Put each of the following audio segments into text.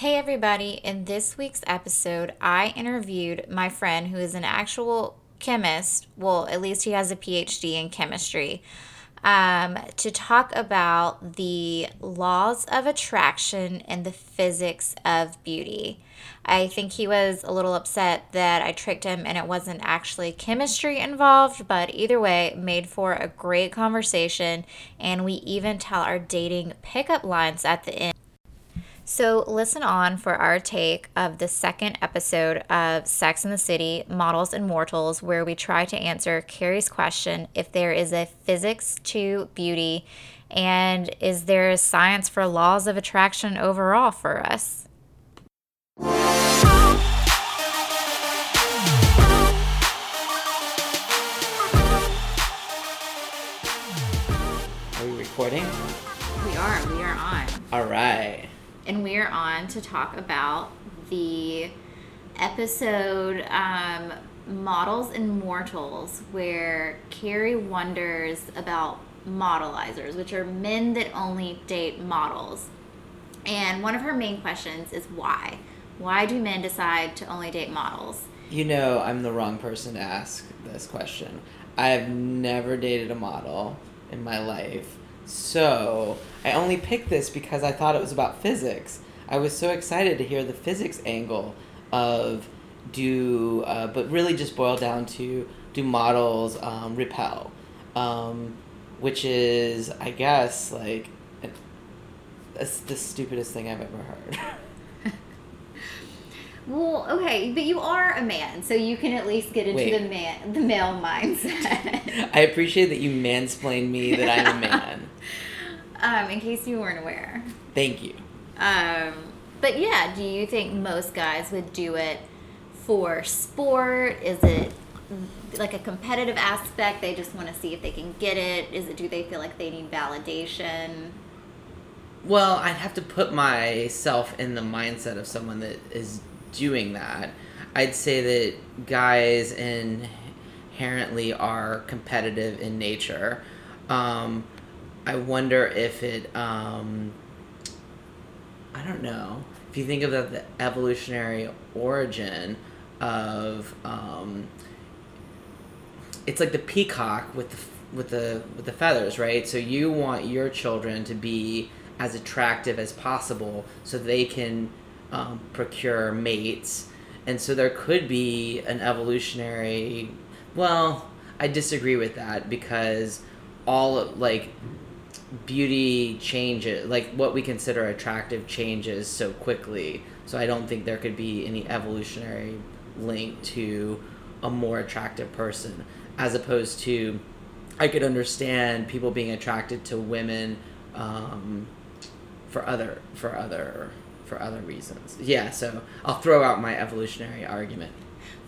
Hey, everybody. In this week's episode, I interviewed my friend who is an actual chemist. Well, at least he has a PhD in chemistry. Um, to talk about the laws of attraction and the physics of beauty. I think he was a little upset that I tricked him and it wasn't actually chemistry involved, but either way, made for a great conversation. And we even tell our dating pickup lines at the end. So, listen on for our take of the second episode of Sex and the City Models and Mortals, where we try to answer Carrie's question if there is a physics to beauty and is there a science for laws of attraction overall for us. Are we recording? We are, we are on. All right. And we are on to talk about the episode um, Models and Mortals, where Carrie wonders about modelizers, which are men that only date models. And one of her main questions is why? Why do men decide to only date models? You know, I'm the wrong person to ask this question. I've never dated a model in my life. So, I only picked this because I thought it was about physics. I was so excited to hear the physics angle of do, uh, but really just boil down to do models um, repel? Um, which is, I guess, like, it's the stupidest thing I've ever heard. Well, okay, but you are a man, so you can at least get into Wait. the man, the male mindset. I appreciate that you mansplained me that I'm a man. um, in case you weren't aware. Thank you. Um, but yeah, do you think most guys would do it for sport? Is it like a competitive aspect? They just want to see if they can get it. Is it? Do they feel like they need validation? Well, I'd have to put myself in the mindset of someone that is doing that. I'd say that guys inherently are competitive in nature. Um, I wonder if it, um, I don't know, if you think about the evolutionary origin of, um, it's like the peacock with the with the with the feathers, right? So you want your children to be as attractive as possible, so they can um, procure mates, and so there could be an evolutionary. Well, I disagree with that because all like beauty changes, like what we consider attractive changes so quickly. So I don't think there could be any evolutionary link to a more attractive person as opposed to I could understand people being attracted to women um, for other for other for other reasons. Yeah, so I'll throw out my evolutionary argument.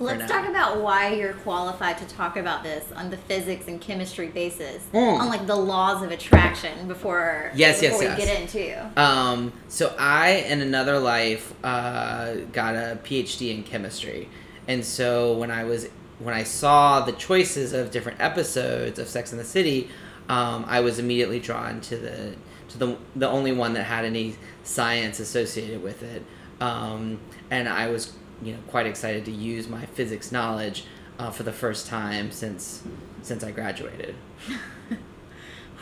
Let's talk about why you're qualified to talk about this on the physics and chemistry basis, Mm. on like the laws of attraction before Yes, yes, before yes. we get into. Um, so I, in another life, uh, got a PhD in chemistry, and so when I was when I saw the choices of different episodes of Sex and the City, um, I was immediately drawn to the to the the only one that had any science associated with it, um, and I was you know quite excited to use my physics knowledge uh, for the first time since since I graduated.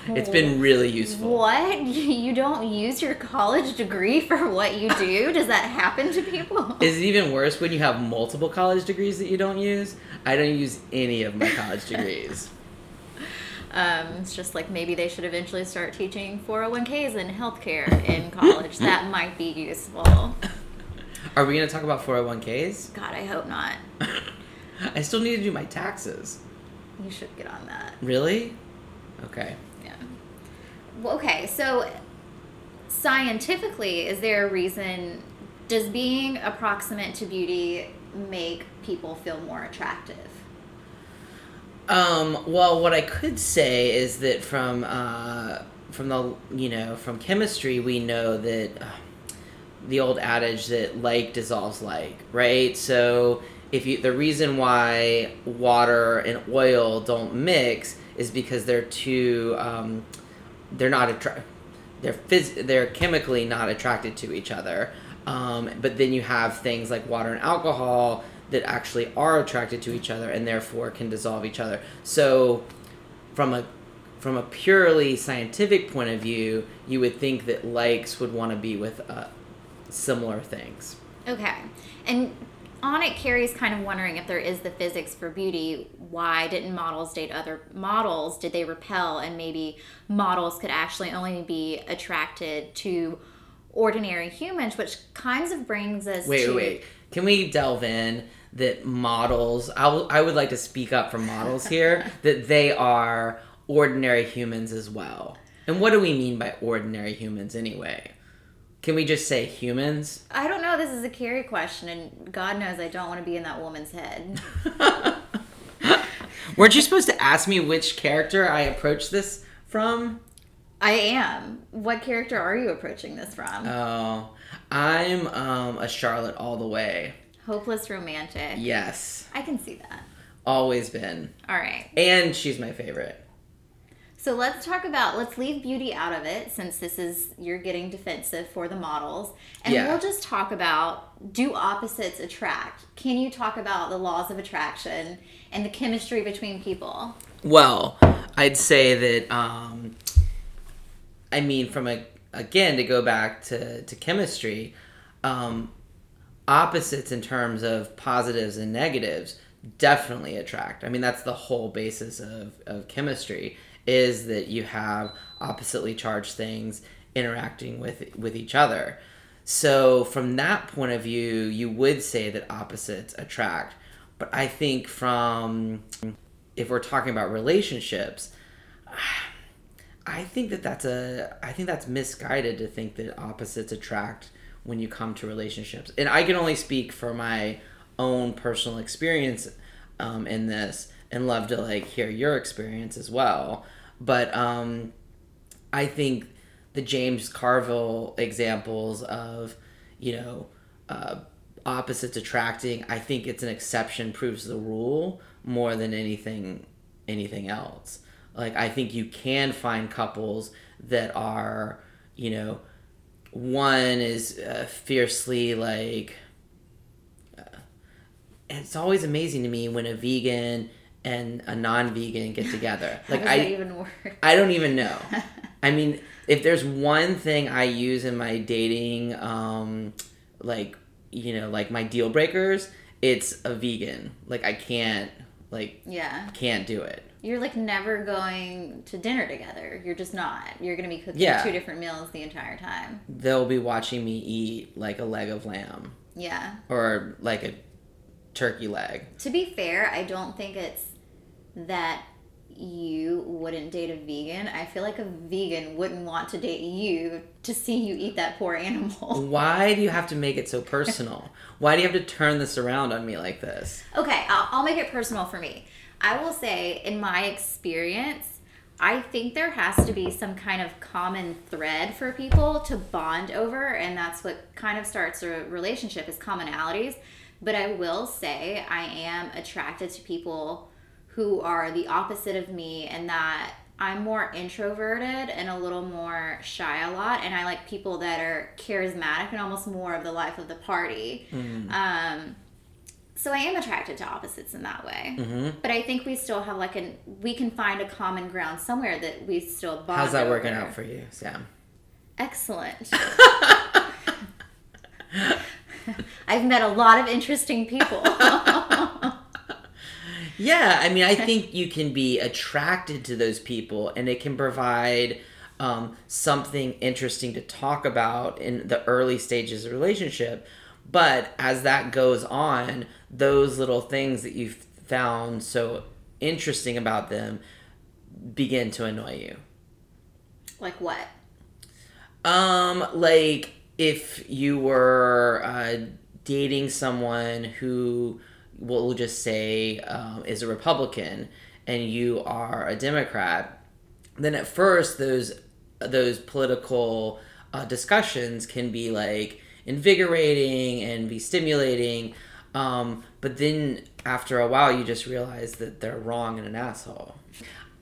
It's been really useful. What? You don't use your college degree for what you do? Does that happen to people? Is it even worse when you have multiple college degrees that you don't use? I don't use any of my college degrees. Um, it's just like maybe they should eventually start teaching 401ks and healthcare in college. that might be useful. Are we going to talk about 401ks? God, I hope not. I still need to do my taxes. You should get on that. Really? Okay. Yeah. Well, okay, so scientifically, is there a reason? Does being approximate to beauty make people feel more attractive? Um, well, what I could say is that from uh, from the you know from chemistry, we know that uh, the old adage that like dissolves like, right? So if you the reason why water and oil don't mix is because they're too um, they're not attra- they're phys- they're chemically not attracted to each other. Um, but then you have things like water and alcohol that actually are attracted to each other and therefore can dissolve each other. So, from a from a purely scientific point of view, you would think that likes would want to be with uh, similar things. Okay. And on it, Carrie's kind of wondering if there is the physics for beauty. Why didn't models date other models? Did they repel? And maybe models could actually only be attracted to ordinary humans, which kinds of brings us Wait, to. wait, wait. Can we delve in that models? I I would like to speak up for models here that they are ordinary humans as well. And what do we mean by ordinary humans anyway? Can we just say humans? I don't know. This is a Carrie question, and God knows I don't want to be in that woman's head. Weren't you supposed to ask me which character I approached this from? I am. What character are you approaching this from? Oh, I'm um, a Charlotte all the way. Hopeless romantic. Yes, I can see that. always been. All right. And she's my favorite. So let's talk about let's leave beauty out of it since this is you're getting defensive for the models. And Yeah. we'll just talk about do opposites attract? Can you talk about the laws of attraction and the chemistry between people? Well, I'd say that um I mean from a again to go back to to chemistry, um opposites in terms of positives and negatives definitely attract. I mean that's the whole basis of of chemistry is that you have oppositely charged things interacting with with each other. So from that point of view, you would say that opposites attract. But I think from if we're talking about relationships, I think that that's a I think that's misguided to think that opposites attract when you come to relationships. And I can only speak for my own personal experience um, in this, and love to like hear your experience as well. But um, I think the James Carville examples of you know uh, opposites attracting, I think it's an exception proves the rule more than anything anything else. Like I think you can find couples that are, you know, one is uh, fiercely like. Uh, it's always amazing to me when a vegan and a non-vegan get together. How Like does I, that even work? I don't even know. I mean, if there's one thing I use in my dating, um, like you know, like my deal breakers, it's a vegan. Like I can't, like Yeah. can't do it. You're like never going to dinner together. You're just not. You're going to be cooking Yeah. two different meals the entire time. They'll be watching me eat like a leg of lamb Yeah. or like a turkey leg. To be fair, I don't think it's that you wouldn't date a vegan. I feel like a vegan wouldn't want to date you to see you eat that poor animal. Why do you have to make it so personal? Why do you have to turn this around on me like this? Okay, I'll, I'll make it personal for me. I will say, in my experience, I think there has to be some kind of common thread for people to bond over, and that's what kind of starts a relationship is commonalities. But I will say, I am attracted to people who are the opposite of me, and that I'm more introverted and a little more shy a lot, and I like people that are charismatic and almost more of the life of the party. Um, so I am attracted to opposites in that way. Mm-hmm. But I think we still have like an we can find a common ground somewhere that we still bond. How's that working out for you, Sam? Excellent. I've met a lot of interesting people. Yeah, I mean, I think you can be attracted to those people, and it can provide um, something interesting to talk about in the early stages of relationship. But as that goes on, those little things that you've found so interesting about them begin to annoy you. like what? Um, like if you were uh, dating someone who we'll just say um, is a Republican and you are a Democrat, then at first those those political uh, discussions can be like invigorating and be stimulating. Um, but then after a while, you just realize that they're wrong and an asshole.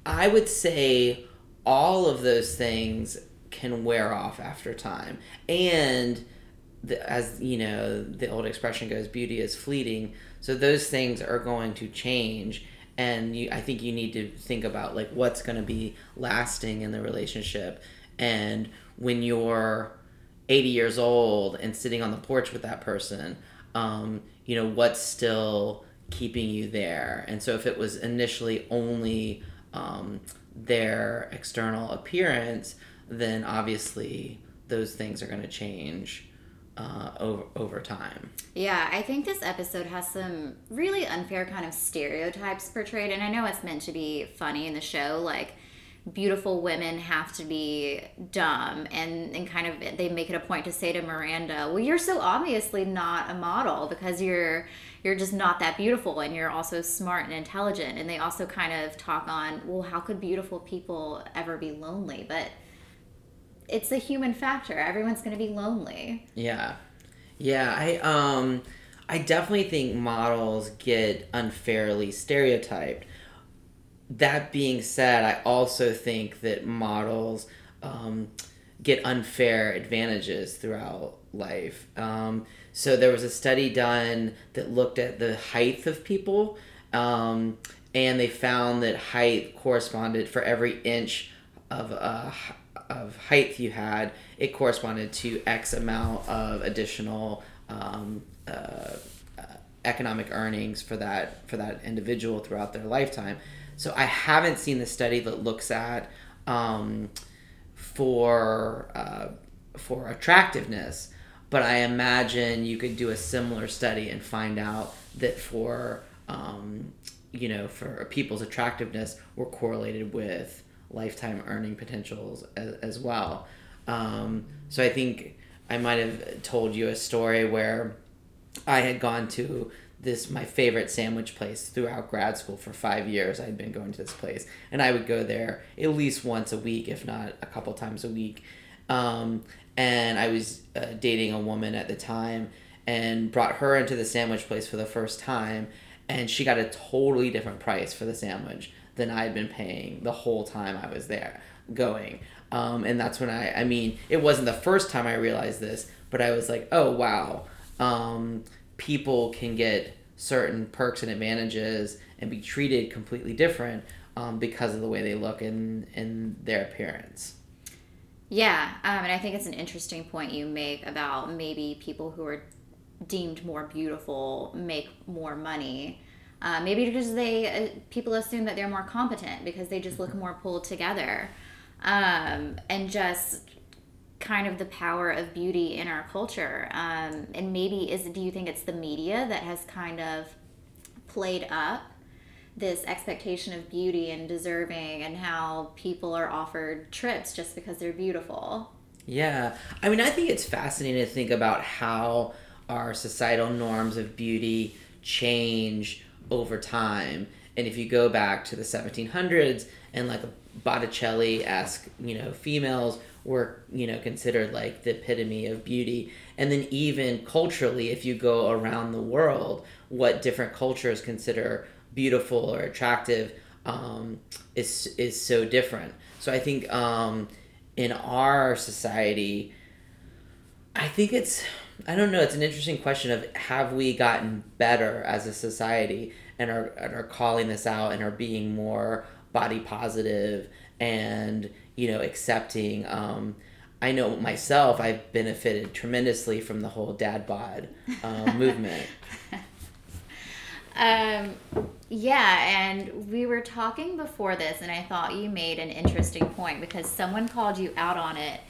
I would say all of those things can wear off after time. And the, as you know, the old expression goes, beauty is fleeting. So those things are going to change, and you, I think you need to think about like what's going to be lasting in the relationship, and when you're 80 years old and sitting on the porch with that person, um, you know what's still keeping you there. And so if it was initially only um, their external appearance, then obviously those things are going to change uh, over over time. Yeah, I think this episode has some really unfair kind of stereotypes portrayed, and I know it's meant to be funny in the show, like beautiful women have to be dumb and and kind of they make it a point to say to Miranda, "Well, you're so obviously not a model because you're you're just not that beautiful and you're also smart and intelligent." And they also kind of talk on, "Well, how could beautiful people ever be lonely?" But it's a human factor. Everyone's going to be lonely. Yeah. Yeah, I um I definitely think models get unfairly stereotyped that being said, I also think that models um, get unfair advantages throughout life. Um, so there was a study done that looked at the height of people, um, and they found that height corresponded for every inch of uh, of height you had, it corresponded to X amount of additional um, uh, uh economic earnings for that for that individual throughout their lifetime. So I haven't seen the study that looks at um, for uh, for attractiveness, but I imagine you could do a similar study and find out that for um, you know for people's attractiveness were correlated with lifetime earning potentials as, as well. Um, so I think I might have told you a story where I had gone to this my favorite sandwich place throughout grad school for five years. I had been going to this place, and I would go there at least once a week, if not a couple times a week. Um, and I was uh, dating a woman at the time, and brought her into the sandwich place for the first time, and she got a totally different price for the sandwich than I had been paying the whole time I was there going. Um, and that's when I, I mean, it wasn't the first time I realized this, but I was like, oh wow. Um, people can get certain perks and advantages and be treated completely different um, because of the way they look and in their appearance. Yeah, um, and I think it's an interesting point you make about maybe people who are deemed more beautiful make more money. Uh, maybe because they uh, people assume that they're more competent because they just look more pulled together, um, and just kind of the power of beauty in our culture. Um, and maybe is do you think it's the media that has kind of played up this expectation of beauty and deserving and how people are offered trips just because they're beautiful? Yeah. I mean i think it's fascinating to think about how our societal norms of beauty change over time. And if you go back to the 1700s and like botticelli-esque you know females were you know considered like the epitome of beauty. And then even culturally if you go around the world what different cultures consider beautiful or attractive um, is is so different. So i think um, in our society i think it's i don't know. It's an interesting question of have we gotten better as a society and are, and are calling this out and are being more body positive and you know accepting um, i know myself i've benefited tremendously from the whole dad bod uh, movement. Um, yeah and we were talking before this and i thought you made an interesting point because someone called you out on it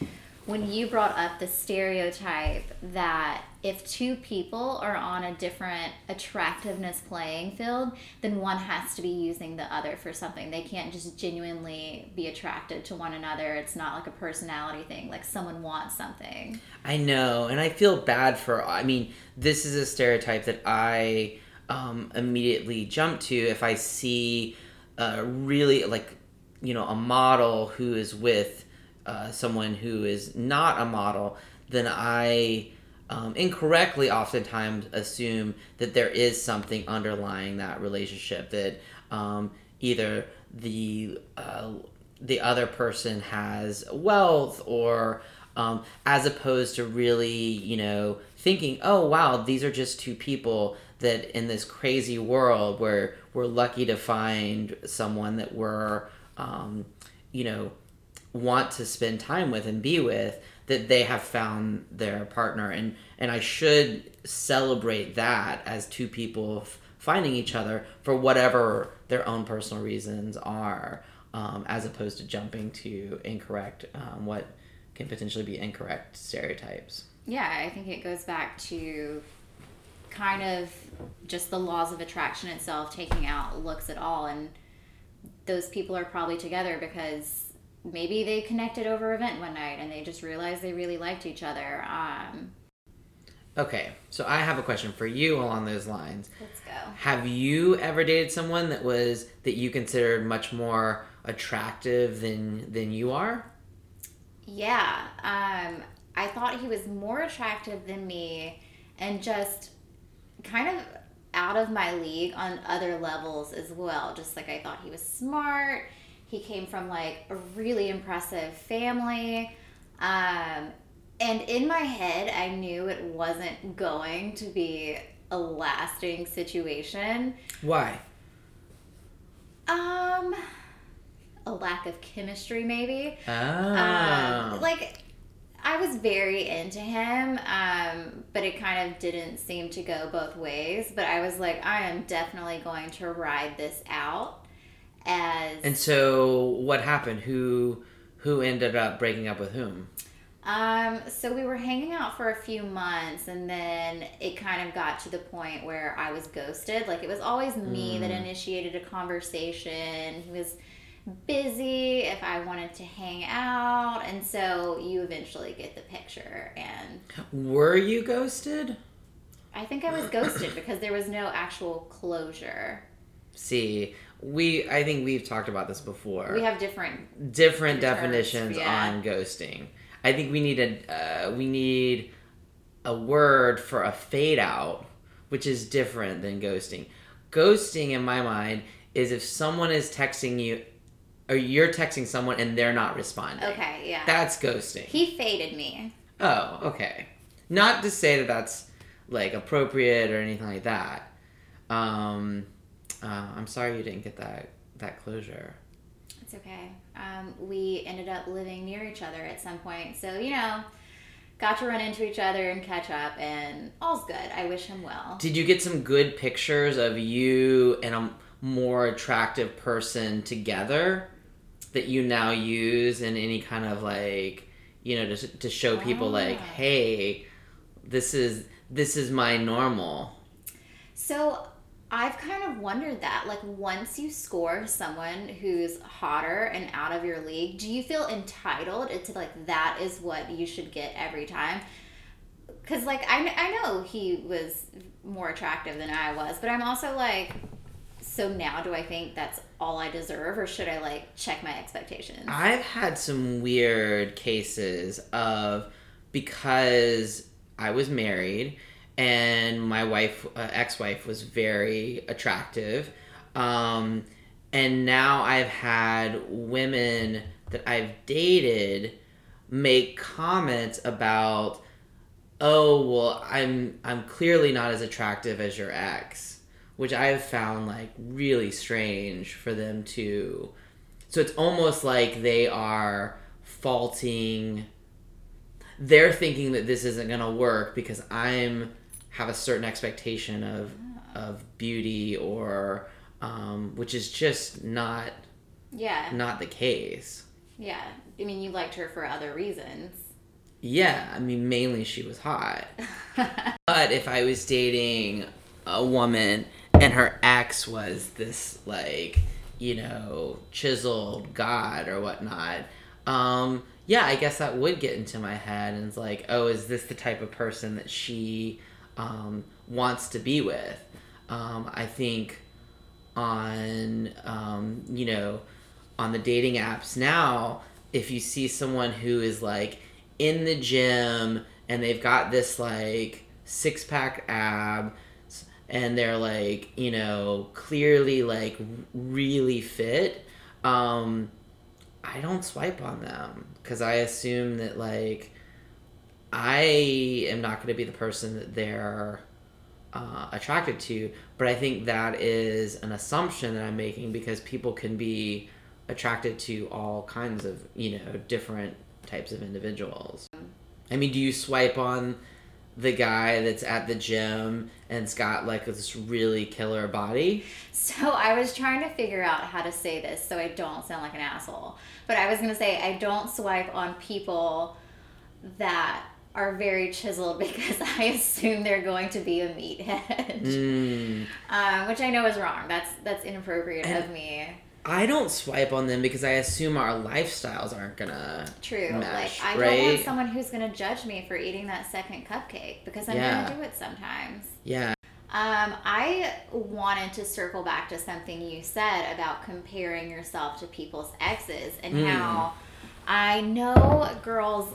when you brought up the stereotype that if two people are on a different attractiveness playing field, then one has to be using the other for something. They can't just genuinely be attracted to one another. It's not like a personality thing, like someone wants something. I know, and I feel bad for, I mean, this is a stereotype that I um, immediately jump to if I see uh, really like, you know, a model who is with uh, someone who is not a model, then I um, incorrectly oftentimes assume that there is something underlying that relationship that um, either the uh, the other person has wealth or um, as opposed to really, you know, thinking, oh wow, these are just two people that in this crazy world where we're lucky to find someone that we're, um, you know, want to spend time with and be with that they have found their partner. And and I should celebrate that as two people f- finding each other for whatever their own personal reasons are um, as opposed to jumping to incorrect um, what can potentially be incorrect stereotypes. Yeah I think it goes back to kind of just the laws of attraction itself taking out looks at all. And those people are probably together because maybe they connected over event one night and they just realized they really liked each other. Um, okay, so I have a question for you along those lines. Let's go. Have you ever dated someone that was that you considered much more attractive than than you are? Yeah, um, I thought he was more attractive than me, and just kind of out of my league on other levels as well. Just like I thought he was smart he came from like a really impressive family. Um, and in my head, I knew it wasn't going to be a lasting situation. Why? Um, a lack of chemistry, maybe. Oh. Um, like, I was very into him, um, but it kind of didn't seem to go both ways. But I was like, I am definitely going to ride this out as And so what happened? Who who ended up breaking up with whom? Um, so we were hanging out for a few months and then it kind of got to the point where I was ghosted. Like it was always me mm. that initiated a conversation. He was busy if I wanted to hang out. And so you eventually get the picture and Were you ghosted? I think I was ghosted because there was no actual closure. See, we I think we've talked about this before. We have different different definitions yeah. on ghosting. I think we need a uh, we need a word for a fade out, which is different than ghosting. Ghosting, in my mind, is if someone is texting you, or you're texting someone and they're not responding. Okay, yeah. That's ghosting. He faded me. Oh, okay. Not to say that that's like appropriate or anything like that. Um, uh, I'm sorry you didn't get that that closure. It's okay. Um, we ended up living near each other at some point, so you know, got to run into each other and catch up, and all's good. I wish him well. Did you get some good pictures of you and a more attractive person together that you now use in any kind of like, you know, to to show people oh. like, hey, this is this is my normal. So I've kind of wondered that. Like, once you score someone who's hotter and out of your league, do you feel entitled to, like, that is what you should get every time? Because, like, I, I know he was more attractive than I was, but I'm also like, so now do I think that's all I deserve, or should I, like, check my expectations? I've had some weird cases of because I was married and my wife, uh, ex-wife, was very attractive. Um, and now I've had women that I've dated make comments about, oh well, I'm I'm clearly not as attractive as your ex, which I have found like really strange for them to. So it's almost like they are faulting. They're thinking that this isn't gonna work because I'm have a certain expectation of of beauty or um, which is just not yeah. not the case. Yeah. I mean you liked her for other reasons. Yeah. I mean mainly she was hot. But if i was dating a woman and her ex was this like you know chiseled god or whatnot um yeah i guess that would get into my head and it's like oh is this the type of person that she um, wants to be with. Um, I think on um, you know on the dating apps now, if you see someone who is like in the gym and they've got this like six pack ab and they're like you know clearly like really fit um i don't swipe on them because i assume that like I am not going to be the person that they're uh, attracted to, but I think that is an assumption that I'm making because people can be attracted to all kinds of, you know, different types of individuals. I mean, do you swipe on the guy that's at the gym and's got like this really killer body? So I was trying to figure out how to say this so I don't sound like an asshole. But I was going to say I don't swipe on people that are very chiseled because I assume they're going to be a meathead, Mm. um, which I know is wrong. That's that's inappropriate And- of me. I don't swipe on them because I assume our lifestyles aren't gonna True. mesh, like I right? don't want someone who's going to judge me for eating that second cupcake because I'm Yeah. to do it sometimes. Yeah. Um, I wanted to circle back to something you said about comparing yourself to people's exes and Mm. how I know girls,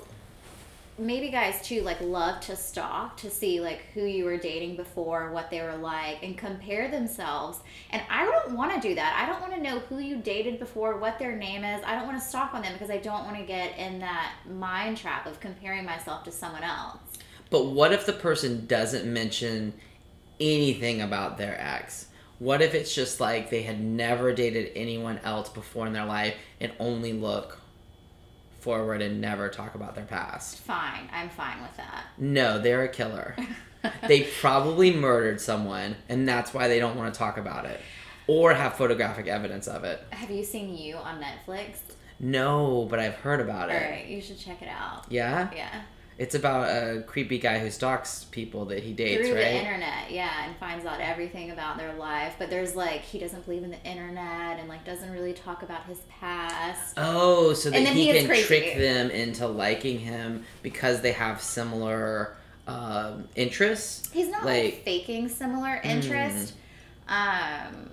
maybe guys too, like love to stalk to see like who you were dating before, what they were like, and compare themselves. And I don't want to do that. I don't want to know who you dated before, what their name is. I don't want to stalk on them because I don't want to get in that mind trap of comparing myself to someone else. But what if the person doesn't mention anything about their ex? What if it's just like they had never dated anyone else before in their life and only look forward and never talk about their past? Fine, I'm fine with that. No, they're a killer. they probably murdered someone and that's why they don't want to talk about it or have photographic evidence of it. Have you seen You on Netflix? No, but I've heard about All it. right, you should check it out. Yeah? Yeah, It's about a creepy guy who stalks people that he dates, through right? the internet, yeah, and finds out everything about their life. But there's like he doesn't believe in the internet and like doesn't really talk about his past. Oh, so that And then he can crazy. trick them into liking him because they have similar um, interests. He's not like, Like- faking similar interest, um,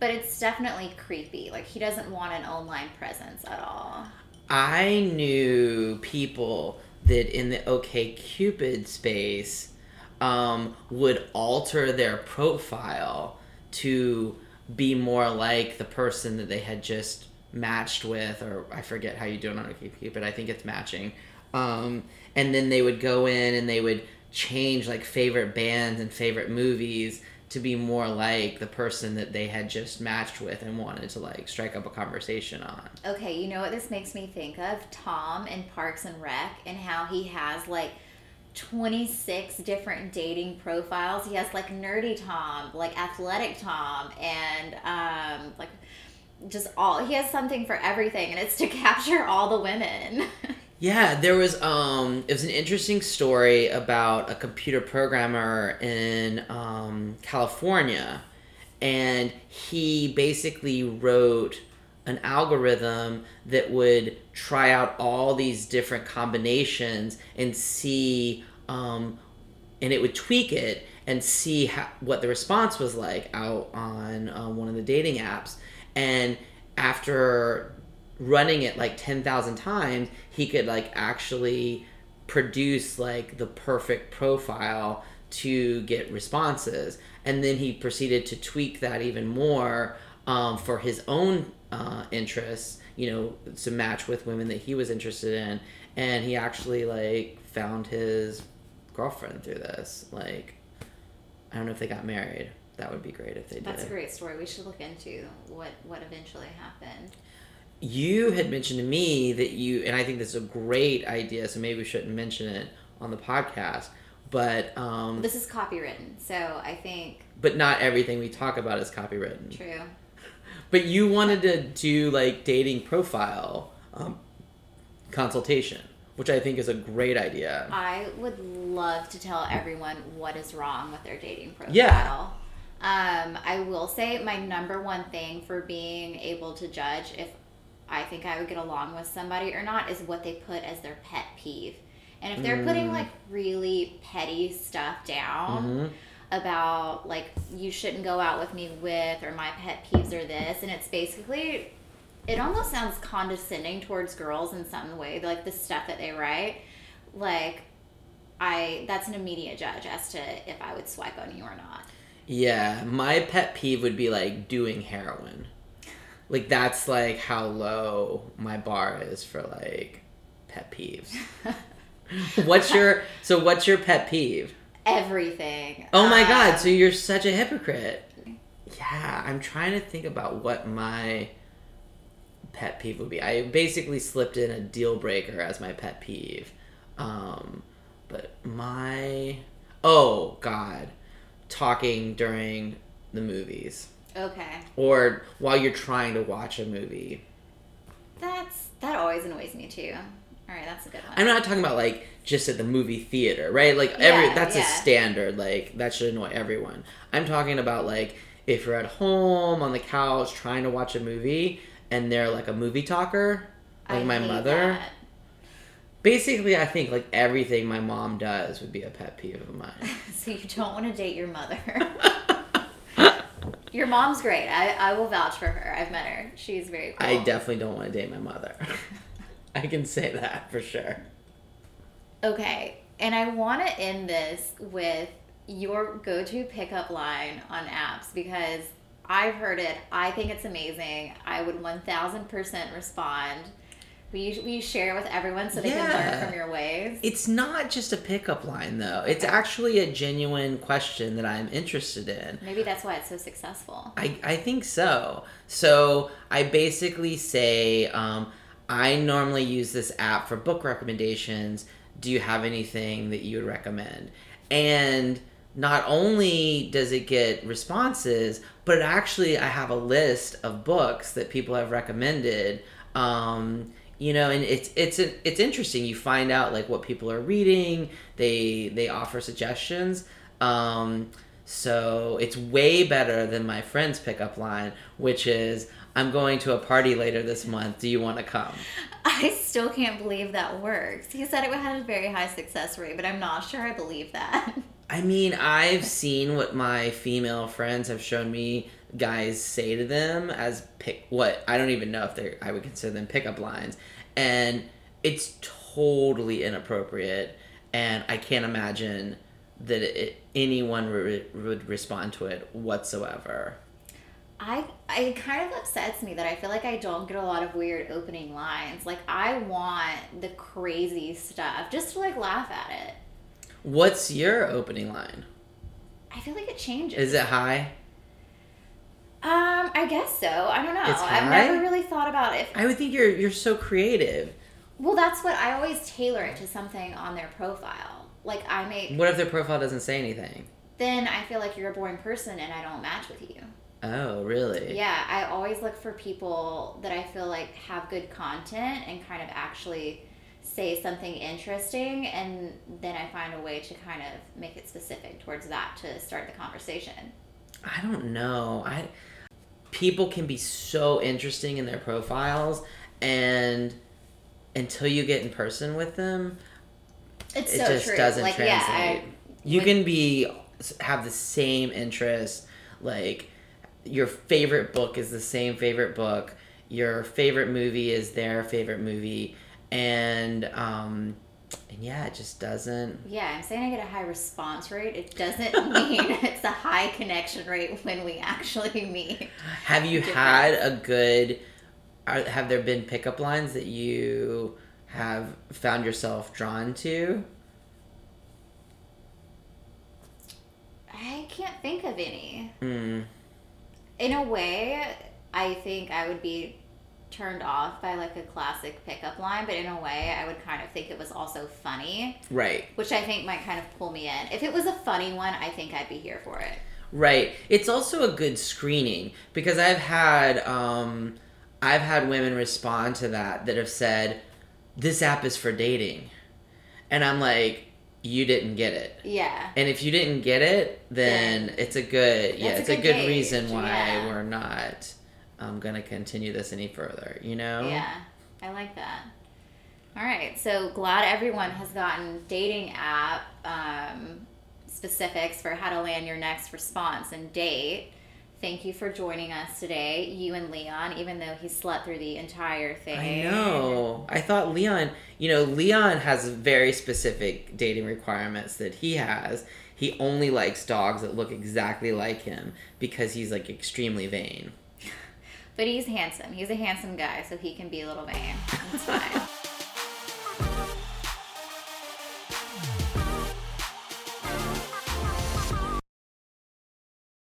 but it's definitely creepy. Like he doesn't want an online presence at all. I knew people that in the OK Cupid space um, would alter their profile to be more like the person that they had just matched with, or I forget how you do it on OK Cupid. I think it's matching. Um, and then they would go in and they would change like favorite bands and favorite movies to be more like the person that they had just matched with and wanted to like strike up a conversation on. Okay, you know what this makes me think of? Tom in Parks and Rec and how he has like 26 different dating profiles. He has like nerdy Tom, like athletic Tom, and um, like just all he has something for everything, and it's to capture all the women. Yeah, there was um it was an interesting story about a computer programmer in um California. And he basically wrote an algorithm that would try out all these different combinations and see um and it would tweak it and see how, what the response was like out on uh, one of the dating apps. And after running it like 10,000 times, he could like actually produce like the perfect profile to get responses. And then he proceeded to tweak that even more um, for his own uh, interests, you know, to match with women that he was interested in. And he actually like found his girlfriend through this. Like, I don't know if they got married. That would be great if they did. That's a great story. We should look into what what eventually happened. You had mentioned to me that you and i think this is a great idea so maybe we shouldn't mention it on the podcast but um This is copywritten, so I think but not everything we talk about is copywritten true. but you wanted to do like dating profile um, consultation which i think is a great idea I would love to tell everyone what is wrong with their dating profile. Yeah. Um, I will say my number one thing for being able to judge if I think I would get along with somebody or not is what they put as their pet peeve. And if they're putting Mm. like really petty stuff down Mhm. about like you shouldn't go out with me with or my pet peeves are this and it's basically it almost sounds condescending towards girls in some way like the stuff that they write like i that's an immediate judge as to if i would swipe on you or not yeah my pet peeve would be like doing heroin like that's like how low my bar is for like pet peeves what's your so what's your pet peeve? Everything. Oh my god, Um, so you're such a hypocrite. Yeah, I'm trying to think about what my pet peeve would be. I basically slipped in a deal breaker as my pet peeve. Um, but my oh god, talking during the movies okay. or while you're trying to watch a movie. That's that always annoys me too. All right, that's a good one. I'm not talking about like just at the movie theater, right? Like every Yeah, that's a standard. Like that should annoy everyone. I'm talking about like if you're at home on the couch trying to watch a movie and they're like a movie talker, like I my mother. that. Basically, I think like everything my mom does would be a pet peeve of mine. So you don't want to date your mother. your mom's great. I, I will vouch for her. I've met her. She's very cool. I definitely don't want to date my mother. I can say that for sure. Okay, and I want to end this with your go to pickup line on apps because I've heard it. I think it's amazing. I would 1000% respond. Will you share it with everyone so they can learn from your ways? It's not just a pickup line though. It's Okay. actually a genuine question that I'm interested in. Maybe that's why it's so successful. I, I think so. So I basically say, um, I normally use this app for book recommendations. Do you have anything that you would recommend? And not only does it get responses, but actually I have a list of books that people have recommended. Um, you know, and it's it's it's interesting. You find out like what people are reading. They they offer suggestions. Um, so it's way better than my friend's pickup line, which is, "I'm going to a party later this month. Do you want to come?" I still can't believe that works. He said it had a very high success rate, but I'm not sure I believe that. I mean, I've seen what my female friends have shown me guys say to them as pick what I don't even know if they I would consider them pickup lines, and it's totally inappropriate, and I can't imagine that it, anyone would would respond to it whatsoever. I it kind of upsets me that I feel like I don't get a lot of weird opening lines. Like I want the crazy stuff just to like laugh at it. What's your opening line? I feel like it changes. Is it high? Um, I guess so. I don't know. I've never really thought about if I would think you're you're so creative. well that's what I always tailor it to something on their profile. Like I make What if their profile doesn't say anything? then I feel like you're a boring person and I don't match with you. Oh, really? Yeah, I always look for people that I feel like have good content and kind of actually say something interesting, and then I find a way to kind of make it specific towards that to start the conversation. I don't know. I people can be so interesting in their profiles and until you get in person with them, It's it so just true. doesn't like, translate. yeah, I, you when- can be have the same interest like your favorite book is the same favorite book your favorite movie is their favorite movie and um and yeah it just doesn't yeah, I'm saying I get a high response rate. It doesn't mean it's a high connection rate when we actually meet. have you had a good are, have there been pickup lines that you have found yourself drawn to I can't think of any. mm, in a way, I think I would be turned off by like a classic pickup line, but in a way, I would kind of think it was also funny, right which I think might kind of pull me in. If it was a funny one, I think I'd be here for it. Right. It's also a good screening because I've had um I've had women respond to that that have said this app is for dating. And I'm like you didn't get it. Yeah. And if you didn't get it, then it's a good yeah, That's it's a a good good reason why yeah. we're not um going to continue this any further, you know? Yeah. I like that. All right. So glad everyone has gotten dating app um, specifics for how to land your next response and date. Thank you for joining us today, you and Leon, even though he slept through the entire thing. I know. I thought Leon, you know, Leon has very specific dating requirements that he has. He only likes dogs that look exactly like him because he's like extremely vain. But he's handsome. He's a handsome guy, so he can be a little vain. That's fine.